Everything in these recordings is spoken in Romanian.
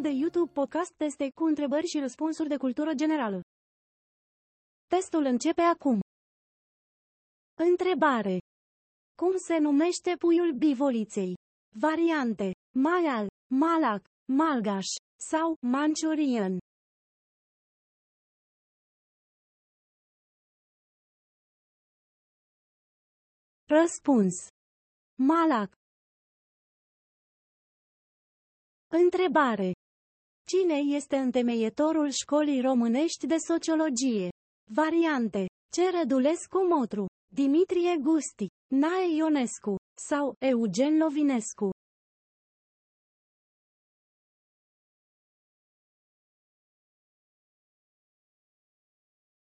Canalul de YouTube Podcast Teste cu întrebări și răspunsuri de cultură generală. Testul începe acum. Întrebare. Cum se numește puiul bivoliței? Variante. Maial, Malac, Malgaș sau Manchurian. Răspuns. Malac. Întrebare. Cine este întemeietorul școlii românești de sociologie? Variante. C. Rădulescu Motru, Dimitrie Gusti, Nae Ionescu sau Eugen Lovinescu.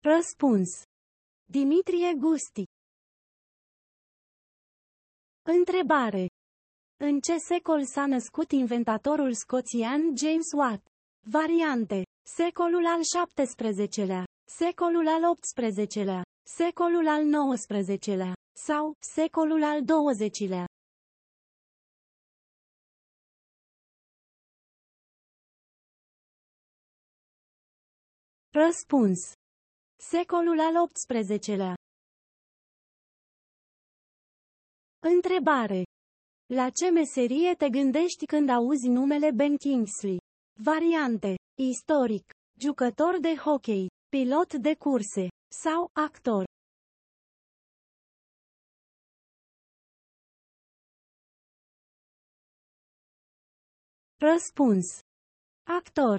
Răspuns. Dimitrie Gusti. Întrebare. În ce secol s-a născut inventatorul scoțian James Watt? Variante. Secolul al XVII-lea, secolul al XVIII-lea, secolul al XIX-lea sau secolul al XX-lea. Răspuns. Secolul al XVIII-lea. Întrebare. La ce meserie te gândești când auzi numele Ben Kingsley? Variante. Istoric. Jucător de hockey. Pilot de curse. Sau actor. Răspuns. Actor.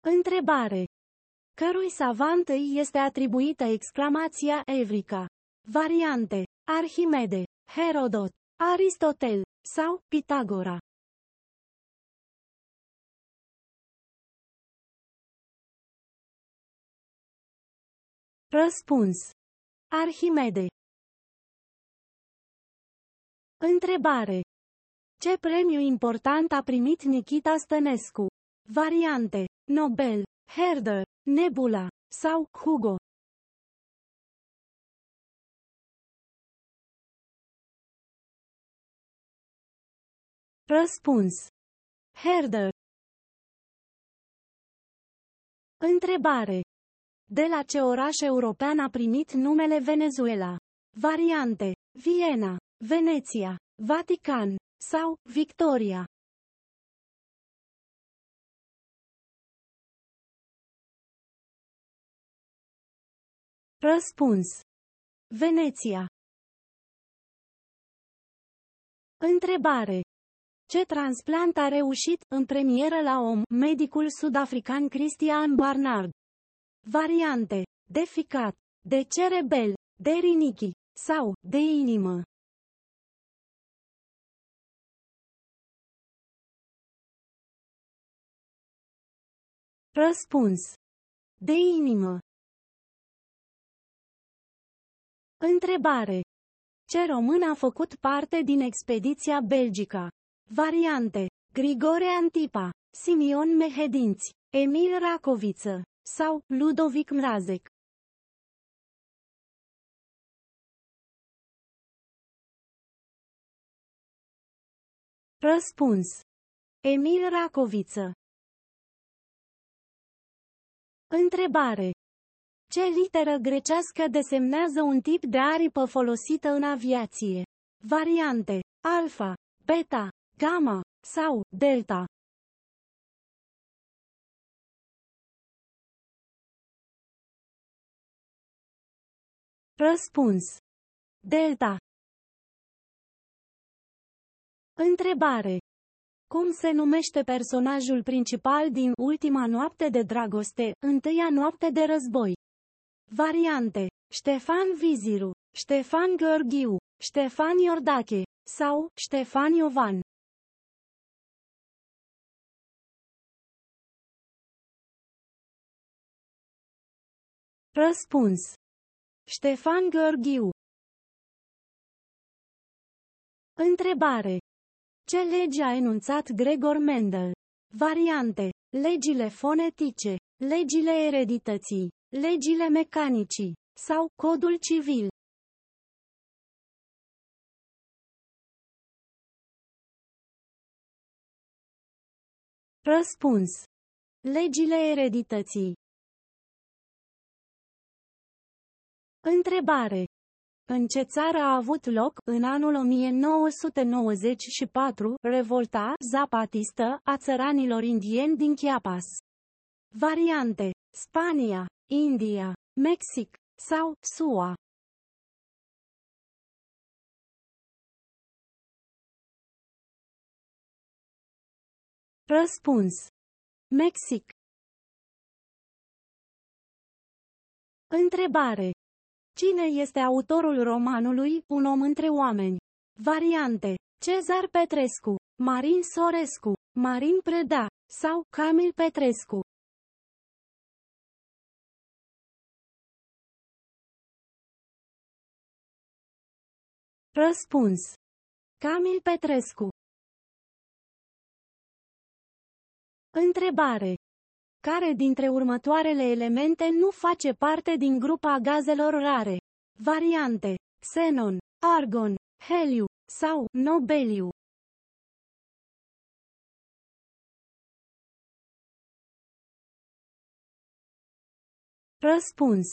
Întrebare. Cărui savant îi este atribuită exclamația Evrica? Variante. Arhimede, Herodot, Aristotel sau Pitagora. Răspuns. Arhimede. Întrebare. Ce premiu important a primit Nikita Stănescu? Variante. Nobel, Herder, Nebula sau Hugo. Răspuns. Herder. Întrebare. De la ce oraș european a primit numele Venezuela? Variante. Viena, Veneția, Vatican sau Victoria. Răspuns. Veneția. Întrebare. Ce transplant a reușit, în premieră la om, medicul sud-african Christian Barnard? Variante. De ficat, de cerebel, de rinichi, sau, de inimă. Răspuns. De inimă. Întrebare. Ce român a făcut parte din expediția Belgica? Variante. Grigore Antipa, Simion Mehedinți, Emil Racoviță sau Ludovic Mrazek. Răspuns. Emil Racoviță. Întrebare. Ce literă grecească desemnează un tip de aripă folosită în aviație? Variante. Alfa, beta, gamma sau delta. Răspuns. Delta. Întrebare. Cum se numește personajul principal din Ultima noapte de dragoste, Întâia noapte de război? Variante. Ștefan Viziru, Ștefan Gheorghiu, Ștefan Iordache sau Ștefan Iovan. Răspuns. Ștefan Gheorghiu. Întrebare. Ce lege a enunțat Gregor Mendel? Variante. Legile fonetice, legile eredității, legile mecanicii sau codul civil. Răspuns. Legile eredității. Întrebare. În ce țară a avut loc, în anul 1994, revolta zapatistă a țăranilor indieni din Chiapas? Variante. Spania, India, Mexic sau SUA. Răspuns. Mexic. Întrebare. Cine este autorul romanului Un om între oameni? Variante. Cezar Petrescu, Marin Sorescu, Marin Preda sau Camil Petrescu. Răspuns. Camil Petrescu. Întrebare. Care dintre următoarele elemente nu face parte din grupa gazelor rare? Variante. Xenon, argon, heliu sau nobeliu. Răspuns.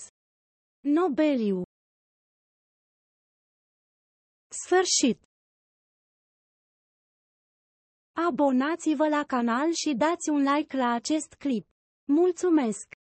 Nobeliu. Sfârșit. Abonați-vă la canal și dați un like la acest clip. Mulțumesc!